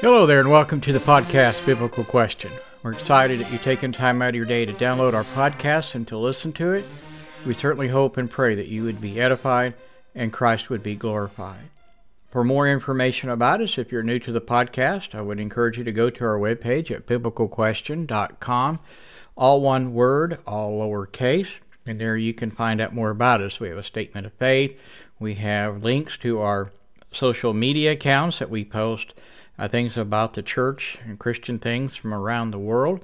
Hello there, and welcome to the podcast Biblical Question. We're excited that you've taken time out of your day to download our podcast and to listen to it. We certainly hope and pray that you would be edified and Christ would be glorified. For more information about us, if you're new to the podcast, I would encourage you to go to our webpage at biblicalquestion.com, all one word, all lowercase, and there you can find out more about us. We have a statement of faith, we have links to our social media accounts that we post uh, things about the church and Christian things from around the world.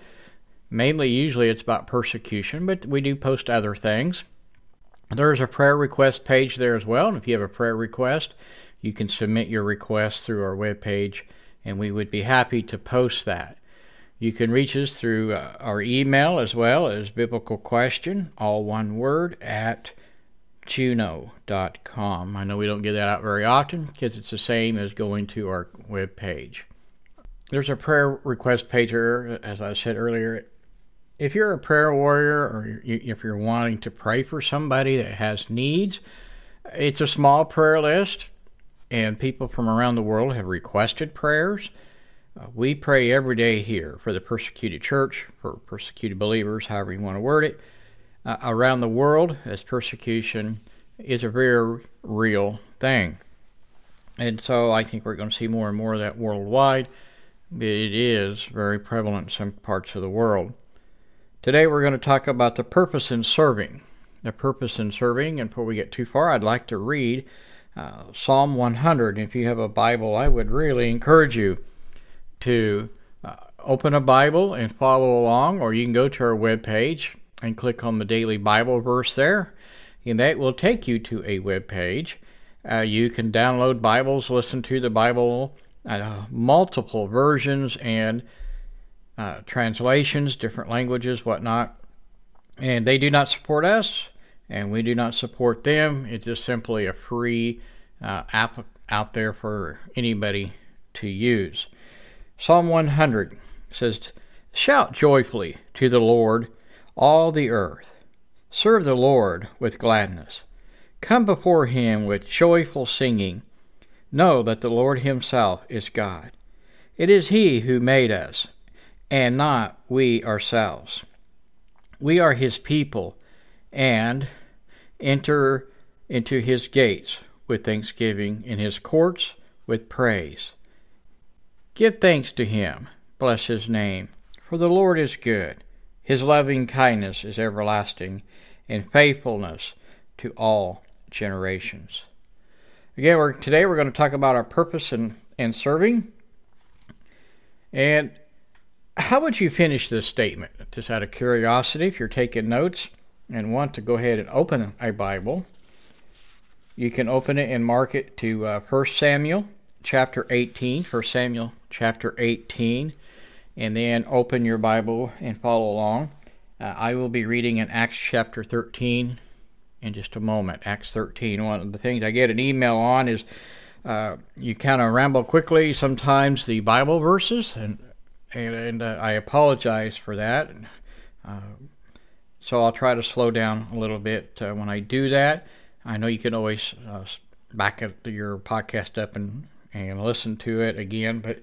Mainly, usually it's about persecution, but we do post other things. There's a prayer request page there as well, and if you have a prayer request, you can submit your request through our webpage, and we would be happy to post that. You can reach us through uh, our email as well as biblical question, all one word, at juno.com. I know we don't get that out very often because it's the same as going to our web page. There's a prayer request page here, as I said earlier. If you're a prayer warrior or if you're wanting to pray for somebody that has needs, it's a small prayer list, and people from around the world have requested prayers. Uh, we pray every day here for the persecuted church, for persecuted believers, however you want to word it uh, around the world as persecution is a very real thing. And so I think we're going to see more and more of that worldwide. It is very prevalent in some parts of the world. Today we're going to talk about the purpose in serving. The purpose in serving, and before we get too far, I'd like to read uh, Psalm 100. If you have a Bible, I would really encourage you to uh, open a Bible and follow along, or you can go to our webpage, and click on the daily Bible verse there, and that will take you to a web page. Uh, you can download Bibles, listen to the Bible, uh, multiple versions and uh, translations, different languages, whatnot. And they do not support us, and we do not support them. It's just simply a free uh, app out there for anybody to use. Psalm 100 says, Shout joyfully to the Lord all the earth. Serve the Lord with gladness. Come before him with joyful singing. Know that the Lord himself is God. It is he who made us, and not we ourselves. We are his people, and enter into his gates with thanksgiving, in his courts with praise. Give thanks to him, bless his name, for the Lord is good his loving kindness is everlasting, and faithfulness to all generations. Again, we're, today we're going to talk about our purpose and, in serving. And how would you finish this statement? Just out of curiosity, if you're taking notes and want to go ahead and open a Bible, you can open it and mark it to uh, 1 Samuel chapter 18. 1 Samuel chapter 18 and then open your Bible and follow along. Uh, I will be reading in Acts chapter 13 in just a moment. Acts 13. One of the things I get an email on is uh, you kind of ramble quickly sometimes the Bible verses, and and, and uh, I apologize for that. Uh, so I'll try to slow down a little bit uh, when I do that. I know you can always uh, back your podcast up and and listen to it again, but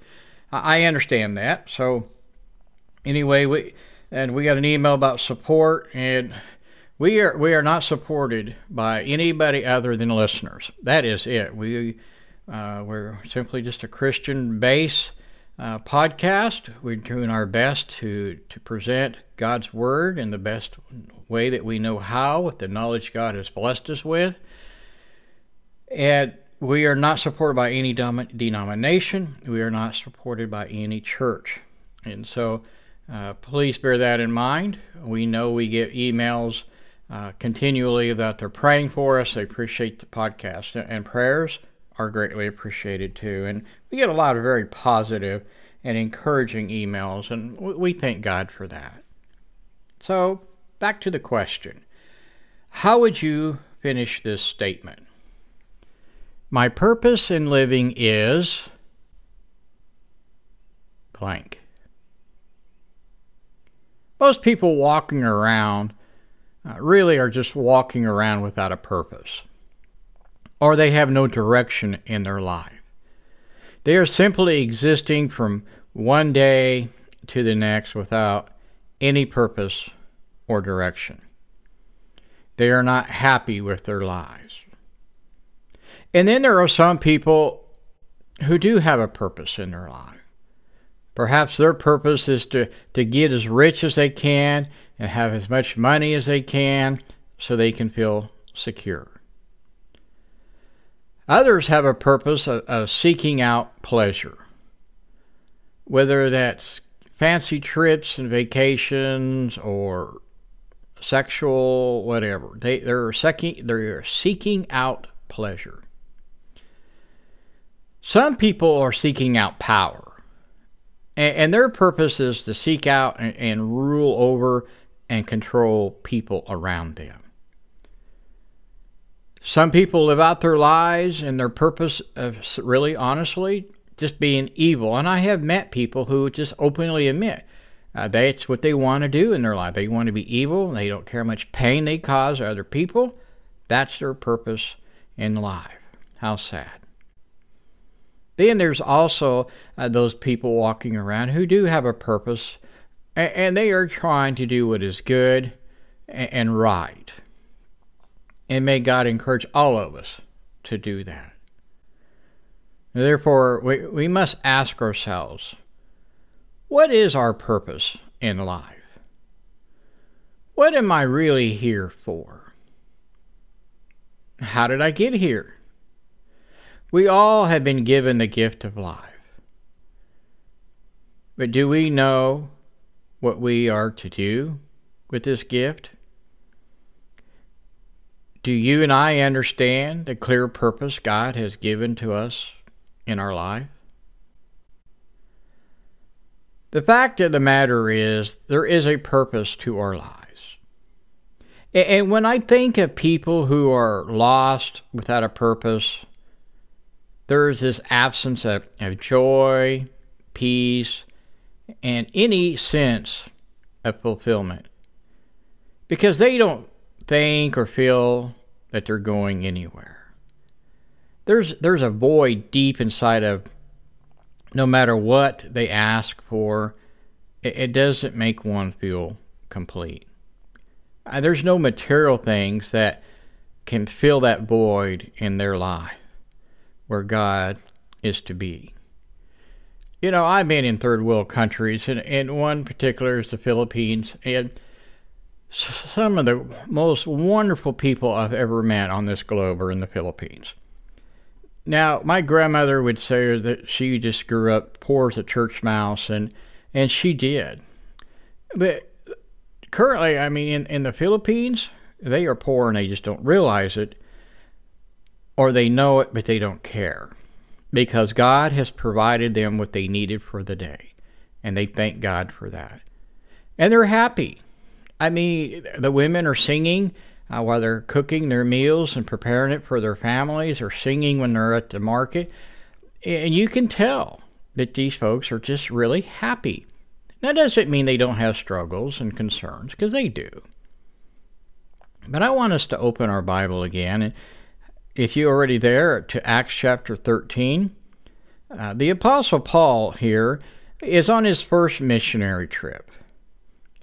I understand that. So anyway, we and we got an email about support, and we are we are not supported by anybody other than listeners. That is it. We uh, we're simply just a Christian base uh, podcast. We're doing our best to to present God's word in the best way that we know how, with the knowledge God has blessed us with, and we are not supported by any denomination. We are not supported by any church. And so uh, please bear that in mind. We know we get emails uh, continually that they're praying for us. They appreciate the podcast, and prayers are greatly appreciated too. And we get a lot of very positive and encouraging emails, and we thank God for that. So, back to the question How would you finish this statement? My purpose in living is blank. Most people walking around uh, really are just walking around without a purpose, or they have no direction in their life. They are simply existing from one day to the next without any purpose or direction. They are not happy with their lives. And then there are some people who do have a purpose in their life. Perhaps their purpose is to, to get as rich as they can and have as much money as they can so they can feel secure. Others have a purpose of, of seeking out pleasure, whether that's fancy trips and vacations or sexual whatever. They they're seeking they're seeking out pleasure. Some people are seeking out power, and, and their purpose is to seek out and, and rule over and control people around them. Some people live out their lives and their purpose of really honestly just being evil. And I have met people who just openly admit uh, that's what they want to do in their life. They want to be evil. And they don't care how much pain they cause other people. That's their purpose in life. How sad. Then there's also uh, those people walking around who do have a purpose and, and they are trying to do what is good and, and right. And may God encourage all of us to do that. Therefore, we, we must ask ourselves what is our purpose in life? What am I really here for? How did I get here? We all have been given the gift of life. But do we know what we are to do with this gift? Do you and I understand the clear purpose God has given to us in our life? The fact of the matter is, there is a purpose to our lives. And when I think of people who are lost without a purpose, there is this absence of, of joy, peace, and any sense of fulfillment. Because they don't think or feel that they're going anywhere. There's there's a void deep inside of no matter what they ask for, it, it doesn't make one feel complete. Uh, there's no material things that can fill that void in their life where God is to be. You know, I've been in third world countries, and, and one particular is the Philippines, and some of the most wonderful people I've ever met on this globe are in the Philippines. Now, my grandmother would say that she just grew up poor as a church mouse, and and she did. But currently, I mean, in, in the Philippines, they are poor and they just don't realize it, or they know it but they don't care, because God has provided them what they needed for the day, and they thank God for that, and they're happy. I mean, the women are singing uh, while they're cooking their meals and preparing it for their families, or singing when they're at the market. And you can tell that these folks are just really happy. That doesn't mean they don't have struggles and concerns, because they do. But I want us to open our Bible again. And if you're already there, to Acts chapter 13. Uh, the Apostle Paul here is on his first missionary trip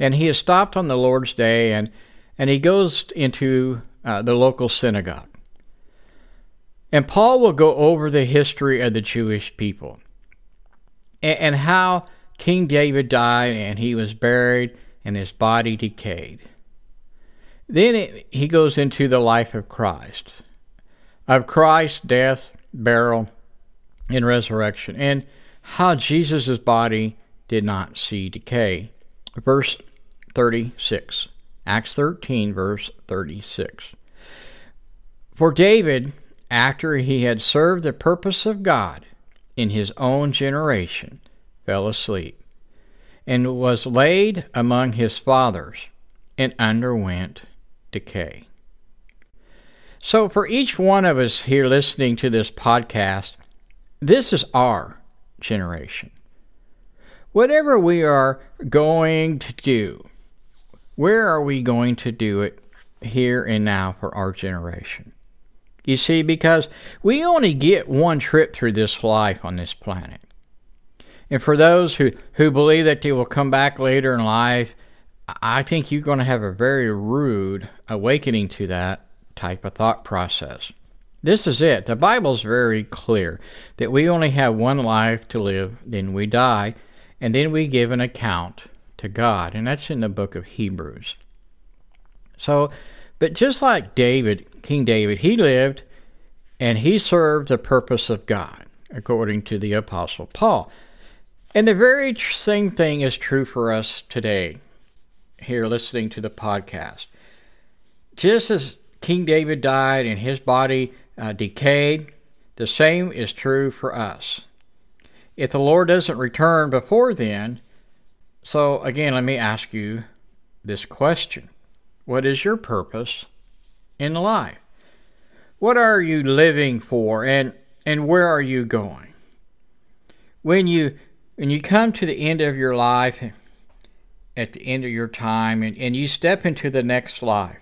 and he has stopped on the Lord's day, and and he goes into uh, the local synagogue. And Paul will go over the history of the Jewish people and, and how King David died and he was buried and his body decayed. Then it, he goes into the life of Christ, of Christ's death, burial, and resurrection, and how Jesus' body did not see decay. Verse 36. Acts 13, verse 36. For David, after he had served the purpose of God in his own generation, fell asleep, and was laid among his fathers, and underwent decay. So, for each one of us here listening to this podcast, this is our generation. Whatever we are going to do, where are we going to do it here and now for our generation? You see, because we only get one trip through this life on this planet. And for those who, who believe that they will come back later in life, I think you're going to have a very rude awakening to that type of thought process. This is it. The Bible's very clear that we only have one life to live, then we die, and then we give an account to God. And that's in the book of Hebrews. So, but just like David, King David, he lived and he served the purpose of God, according to the Apostle Paul. And the very same thing is true for us today, here listening to the podcast. Just as King David died and his body uh, decayed, the same is true for us. If the Lord doesn't return before then, so again, let me ask you this question What is your purpose in life? What are you living for and, and where are you going? When you when you come to the end of your life, at the end of your time, and, and you step into the next life,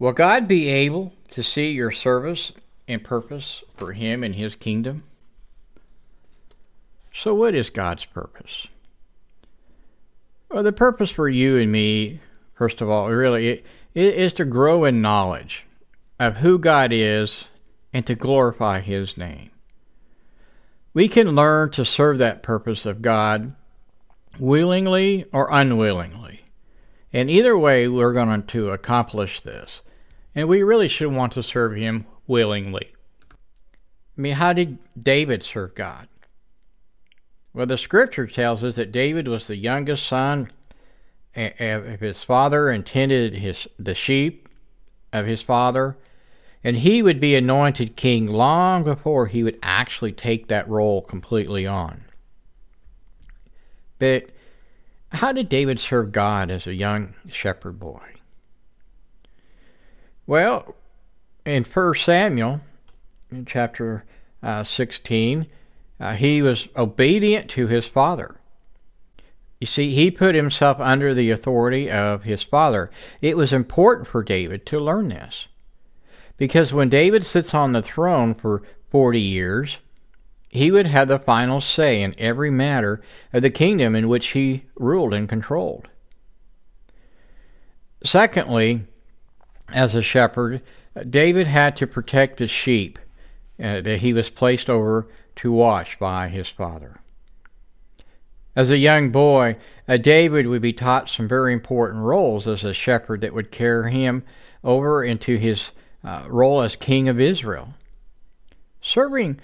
will God be able to see your service and purpose for Him and His kingdom? So, what is God's purpose? Well, the purpose for you and me, first of all, really, it, it is to grow in knowledge of who God is and to glorify His name. We can learn to serve that purpose of God willingly or unwillingly. And either way, we're going to accomplish this. And we really should want to serve Him willingly. I mean, how did David serve God? Well, the scripture tells us that David was the youngest son of his father and tended his, the sheep of his father. And he would be anointed king long before he would actually take that role completely on. But how did David serve God as a young shepherd boy? Well, in 1 Samuel, in chapter uh, 16, uh, he was obedient to his father. You see, he put himself under the authority of his father. It was important for David to learn this. Because when David sits on the throne for 40 years, he would have the final say in every matter of the kingdom in which he ruled and controlled. Secondly, as a shepherd, David had to protect the sheep uh, that he was placed over to watch by his father. As a young boy, uh, David would be taught some very important roles as a shepherd that would carry him over into his uh, role as king of Israel. Serving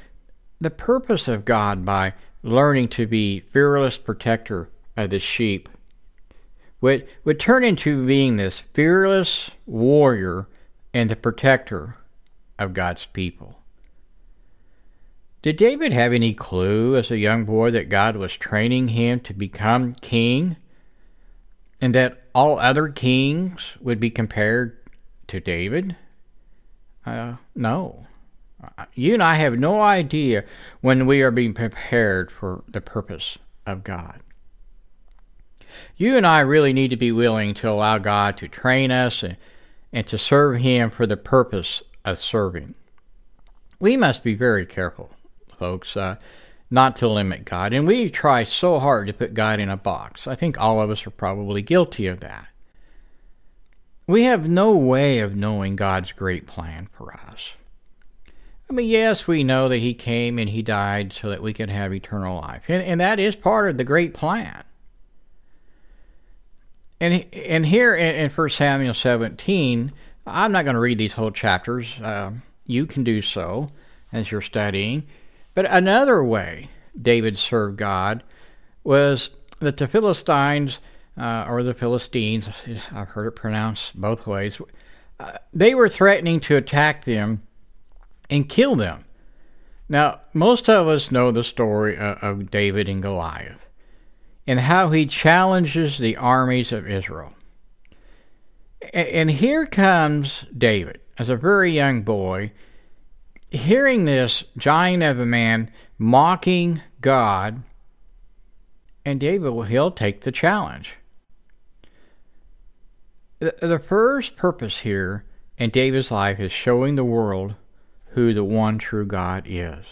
the purpose of God by learning to be fearless protector of the sheep would, would turn into being this fearless warrior and the protector of God's people. Did David have any clue as a young boy that God was training him to become king and that all other kings would be compared to David? Uh, no. You and I have no idea when we are being prepared for the purpose of God. You and I really need to be willing to allow God to train us and, and to serve Him for the purpose of serving. We must be very careful folks, uh, not to limit God. And we try so hard to put God in a box. I think all of us are probably guilty of that. We have no way of knowing God's great plan for us. I mean, yes, we know that He came and He died so that we could have eternal life. And, and that is part of the great plan. And, and here in, in 1 Samuel 17, I'm not going to read these whole chapters. Uh, you can do so as you're studying. But another way David served God was that the Philistines, uh, or the Philistines, I've heard it pronounced both ways, uh, they were threatening to attack them and kill them. Now, most of us know the story of, of David and Goliath and how he challenges the armies of Israel. And here comes David as a very young boy hearing this giant of a man mocking God, and David, well, he'll take the challenge. The first purpose here in David's life is showing the world who the one true God is.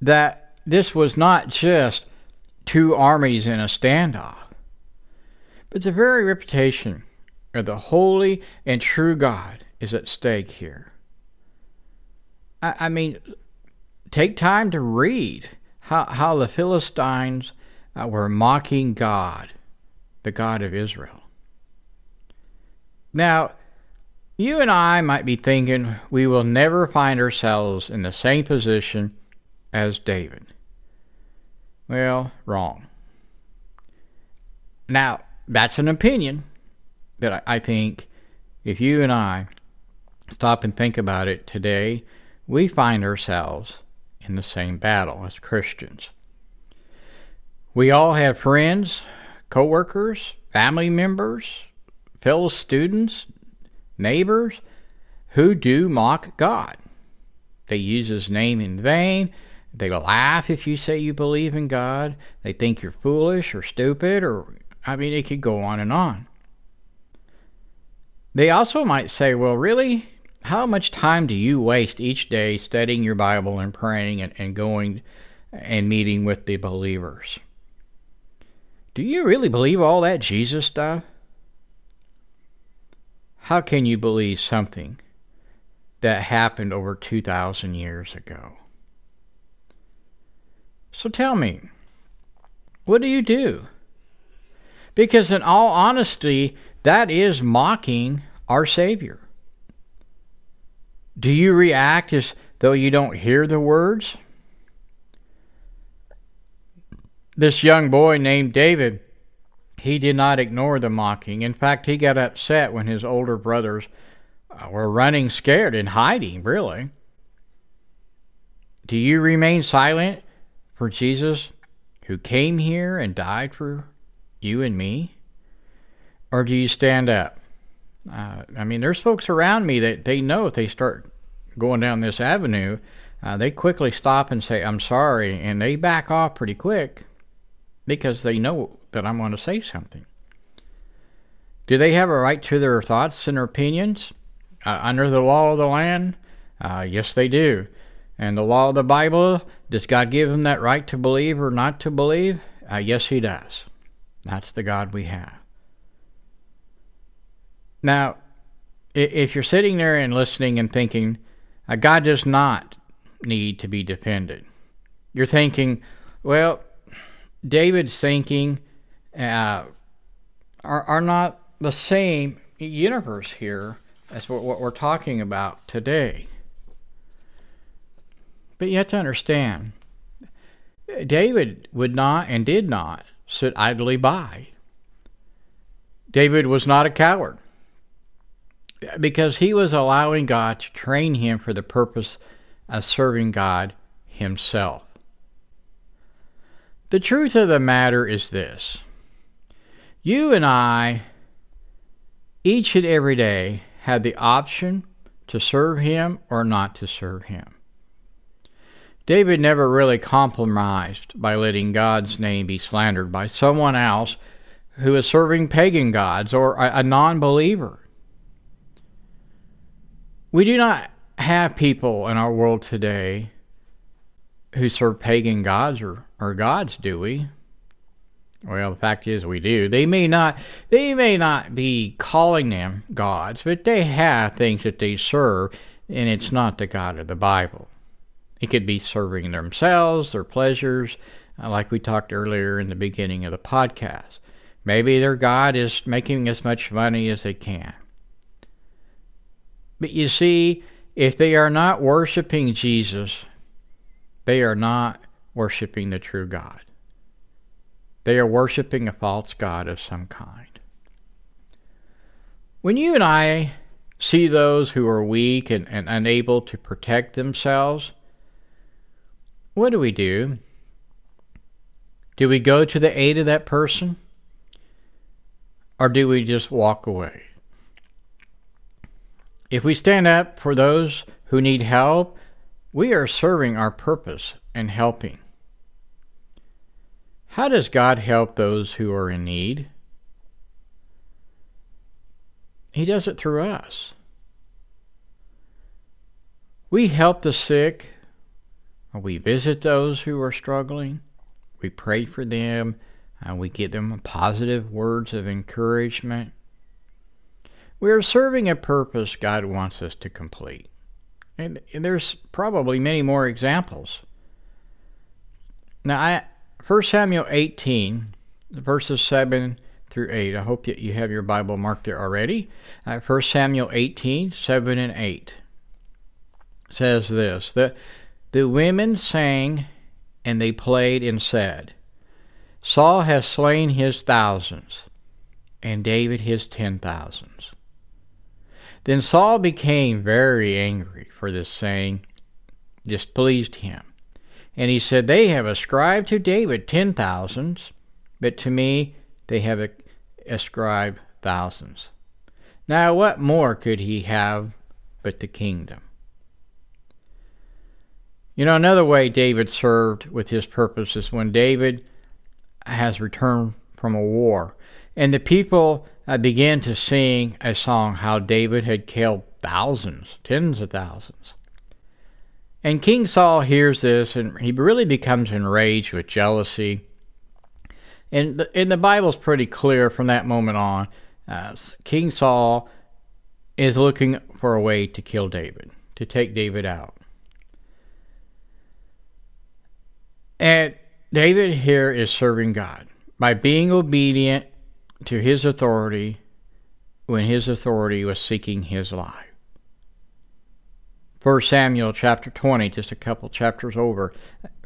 That this was not just two armies in a standoff, but the very reputation of the holy and true God is at stake here. I, I mean, take time to read how, how the Philistines uh, were mocking God, the God of Israel. Now, you and I might be thinking we will never find ourselves in the same position as David. Well, wrong. Now, that's an opinion, but I think if you and I stop and think about it today, we find ourselves in the same battle as Christians. We all have friends, coworkers, family members, fellow students, neighbors who do mock God. They use his name in vain. They laugh if you say you believe in God. They think you're foolish or stupid, or, I mean, it could go on and on. They also might say, well, really? How much time do you waste each day studying your Bible and praying and, and going and meeting with the believers? Do you really believe all that Jesus stuff? How can you believe something that happened over 2,000 years ago? So tell me, what do you do? Because, in all honesty, that is mocking our Savior. Do you react as though you don't hear the words? This young boy named David, he did not ignore the mocking. In fact, he got upset when his older brothers uh, were running scared and hiding, really. Do you remain silent for Jesus who came here and died for you and me? Or do you stand up? Uh, I mean, there's folks around me that they know if they start going down this avenue, uh, they quickly stop and say, I'm sorry, and they back off pretty quick because they know that I'm going to say something. Do they have a right to their thoughts and their opinions uh, under the law of the land? Uh, yes, they do. And the law of the Bible, does God give them that right to believe or not to believe? Uh, yes, He does. That's the God we have. Now, if you're sitting there and listening and thinking, uh, God does not need to be defended, you're thinking, well, David's thinking uh, are, are not the same universe here as what, what we're talking about today. But you have to understand, David would not and did not sit idly by. David was not a coward because he was allowing God to train him for the purpose of serving God himself. The truth of the matter is this you and I, each and every day, have the option to serve Him or not to serve Him. David never really compromised by letting God's name be slandered by someone else who is serving pagan gods or a, a non believer. We do not have people in our world today who serve pagan gods or, or gods, do we? Well, the fact is we do. They may not they may not be calling them gods, but they have things that they serve, and it's not the God of the Bible. It could be serving themselves, their pleasures, uh, like we talked earlier in the beginning of the podcast. Maybe their God is making as much money as they can. But you see, if they are not worshiping Jesus, they are not worshiping the true God. They are worshiping a false God of some kind. When you and I see those who are weak and, and unable to protect themselves, what do we do? Do we go to the aid of that person? Or do we just walk away? If we stand up for those who need help, we are serving our purpose and helping. How does God help those who are in need? He does it through us. We help the sick, we visit those who are struggling. We pray for them, we give them positive words of encouragement. We are serving a purpose God wants us to complete. And, and there's probably many more examples. Now, I, 1 Samuel 18, verses 7 through 8. I hope that you have your Bible marked there already. Uh, 1 Samuel 18, 7 and 8 says this the, the women sang and they played and said, Saul has slain his thousands, and David his ten thousands. Then Saul became very angry, for this saying displeased him. And he said, They have ascribed to David ten thousands, but to me they have ascribed thousands. Now, what more could he have but the kingdom? You know, another way David served with his purpose is when David has returned from a war, and the people I began to sing a song how David had killed thousands, tens of thousands. And King Saul hears this and he really becomes enraged with jealousy. And the, and the Bible's pretty clear from that moment on. Uh, King Saul is looking for a way to kill David, to take David out. And David here is serving God by being obedient to his authority when his authority was seeking his life. 1 Samuel chapter 20, just a couple chapters over.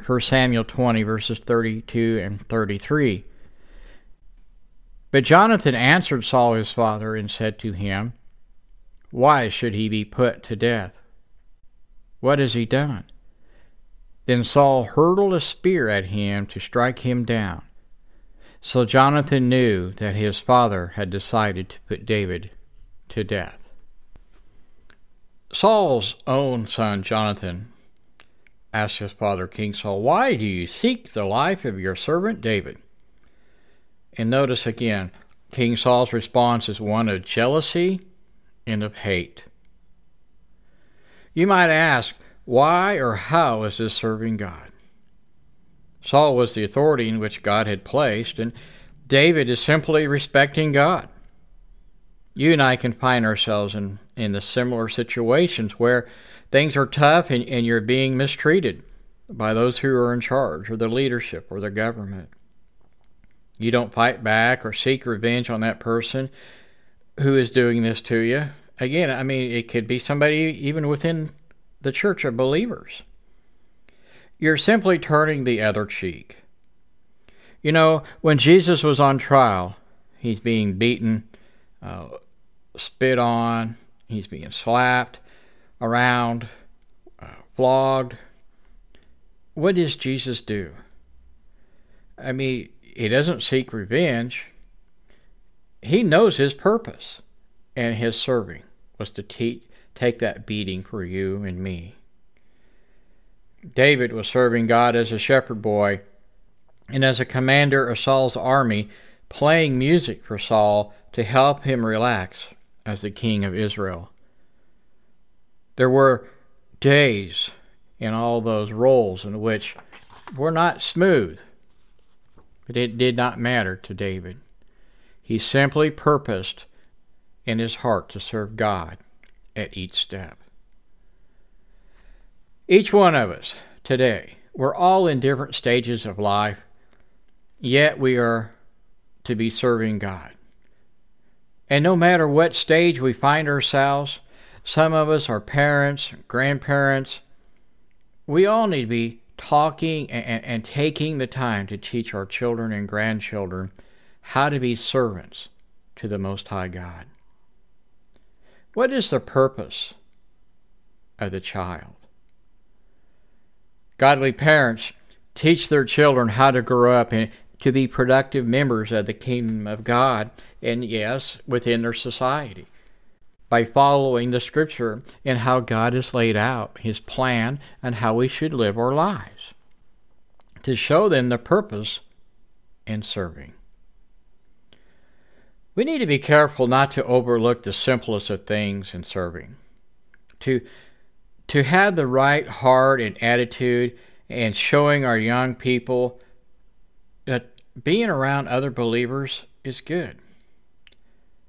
1 Samuel 20, verses 32 and 33. But Jonathan answered Saul his father and said to him, Why should he be put to death? What has he done? Then Saul hurled a spear at him to strike him down. So Jonathan knew that his father had decided to put David to death. Saul's own son Jonathan asked his father King Saul, Why do you seek the life of your servant David? And notice again, King Saul's response is one of jealousy and of hate. You might ask, why or how is this serving God? Saul was the authority in which God had placed, and David is simply respecting God. You and I can find ourselves in, in the similar situations where things are tough and, and you're being mistreated by those who are in charge, or the leadership, or the government. You don't fight back or seek revenge on that person who is doing this to you. Again, I mean, it could be somebody even within the church of believers. You're simply turning the other cheek. You know, when Jesus was on trial, he's being beaten, uh, spit on, he's being slapped around, uh, flogged. What does Jesus do? I mean, he doesn't seek revenge. He knows his purpose, and his serving was to te- take that beating for you and me. David was serving God as a shepherd boy and as a commander of Saul's army, playing music for Saul to help him relax as the king of Israel. There were days in all those roles in which were not smooth, but it did not matter to David. He simply purposed in his heart to serve God at each step. Each one of us today, we're all in different stages of life, yet we are to be serving God. And no matter what stage we find ourselves, some of us are parents, grandparents, we all need to be talking and, and, taking the time to teach our children and grandchildren how to be servants to the Most High God. What is the purpose of the child? Godly parents teach their children how to grow up and to be productive members of the kingdom of God, and yes, within their society. By following the scripture and how God has laid out his plan and how we should live our lives, to show them the purpose in serving. We need to be careful not to overlook the simplest of things in serving. To to have the right heart and attitude and showing our young people that being around other believers is good.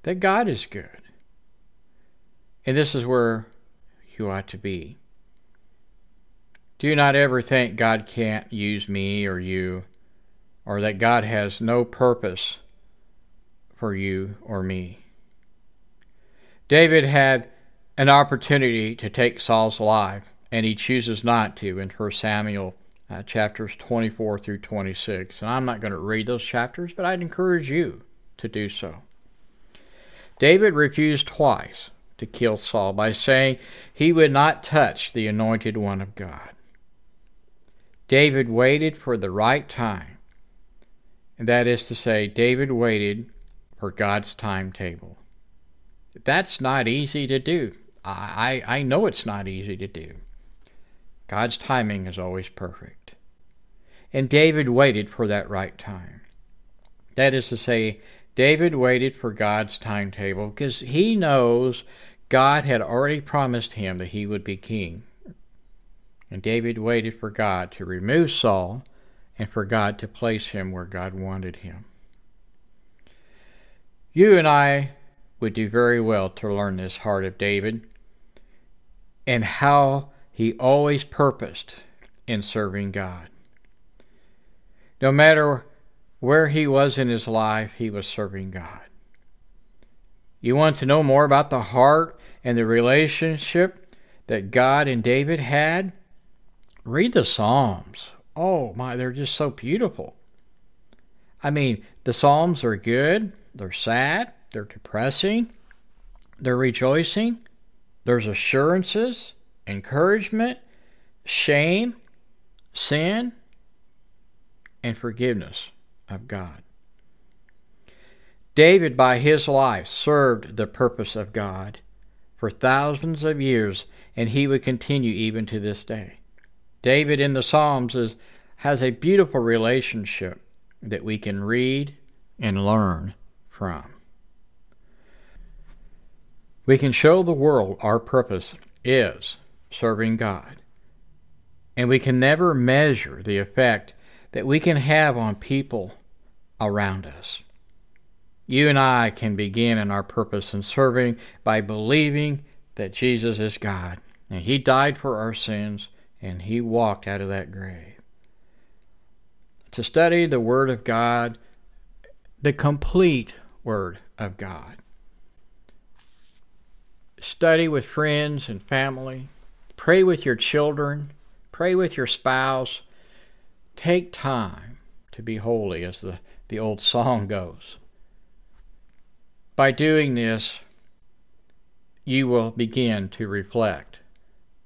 That God is good. And this is where you ought to be. Do not ever think God can't use me or you, or that God has no purpose for you or me. David had an opportunity to take Saul's life, and he chooses not to in 1 Samuel uh, chapters 24 through 26. And I'm not going to read those chapters, but I'd encourage you to do so. David refused twice to kill Saul by saying he would not touch the anointed one of God. David waited for the right time. And that is to say, David waited for God's timetable. That's not easy to do. I, I, know it's not easy to do. God's timing is always perfect. And David waited for that right time. That is to say, David waited for God's timetable because he knows God had already promised him that he would be king. And David waited for God to remove Saul and for God to place him where God wanted him. You and I would do very well to learn this heart of David and how he always purposed in serving God. No matter where he was in his life, he was serving God. You want to know more about the heart and the relationship that God and David had? Read the Psalms. Oh my, they're just so beautiful. I mean, the Psalms are good, they're sad, they're depressing, they're rejoicing, there's assurances, encouragement, shame, sin, and forgiveness of God. David, by his life, served the purpose of God for thousands of years, and he would continue even to this day. David in the Psalms is, has a beautiful relationship that we can read and learn from. We can show the world our purpose is serving God. And we can never measure the effect that we can have on people around us. You and I can begin in our purpose in serving by believing that Jesus is God and He died for our sins and He walked out of that grave. To study the Word of God, the complete Word of God. Study with friends and family. Pray with your children. Pray with your spouse. Take time to be holy, as the, the old song goes. By doing this, you will begin to reflect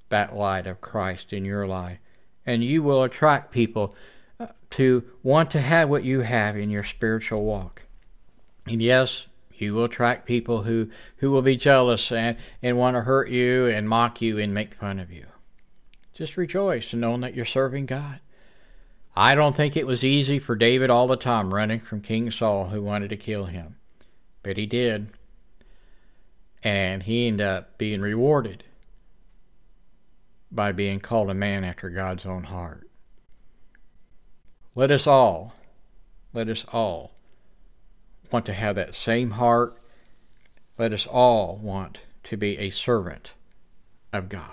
that light of Christ in your life, and you will attract people uh, to want to have what you have in your spiritual walk. And yes, you will attract people who, who will be jealous and, and want to hurt you and mock you and make fun of you. Just rejoice in knowing that you're serving God. I don't think it was easy for David all the time running from King Saul who wanted to kill him. But he did. And he ended up being rewarded by being called a man after God's own heart. Let us all, let us all want to have that same heart. Let us all want to be a servant of God.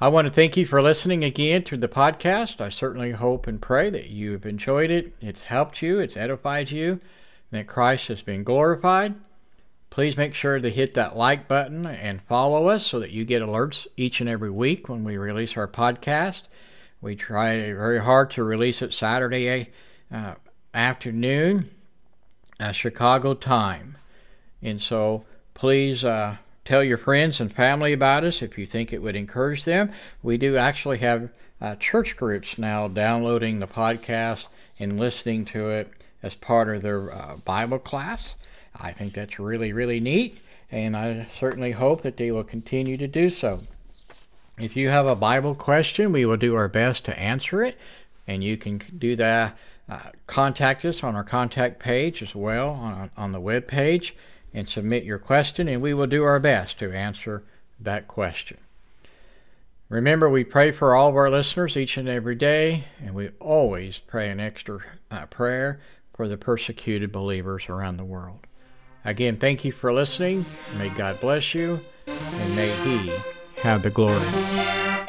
I want to thank you for listening again to the podcast. I certainly hope and pray that you have enjoyed it. It's helped you, it's edified you, and that Christ has been glorified. Please make sure to hit that like button and follow us so that you get alerts each and every week when we release our podcast. We try very hard to release it Saturday uh, afternoon, uh, Chicago time. And so please uh, tell your friends and family about us if you think it would encourage them. We do actually have uh, church groups now downloading the podcast and listening to it as part of their uh, Bible class. I think that's really, really neat, and I certainly hope that they will continue to do so. If you have a Bible question, we will do our best to answer it, and you can do that uh, contact us on our contact page as well on, on the web page and submit your question, and we will do our best to answer that question. Remember, we pray for all of our listeners each and every day, and we always pray an extra uh, prayer for the persecuted believers around the world. Again, thank you for listening. May God bless you, and may He have the glory.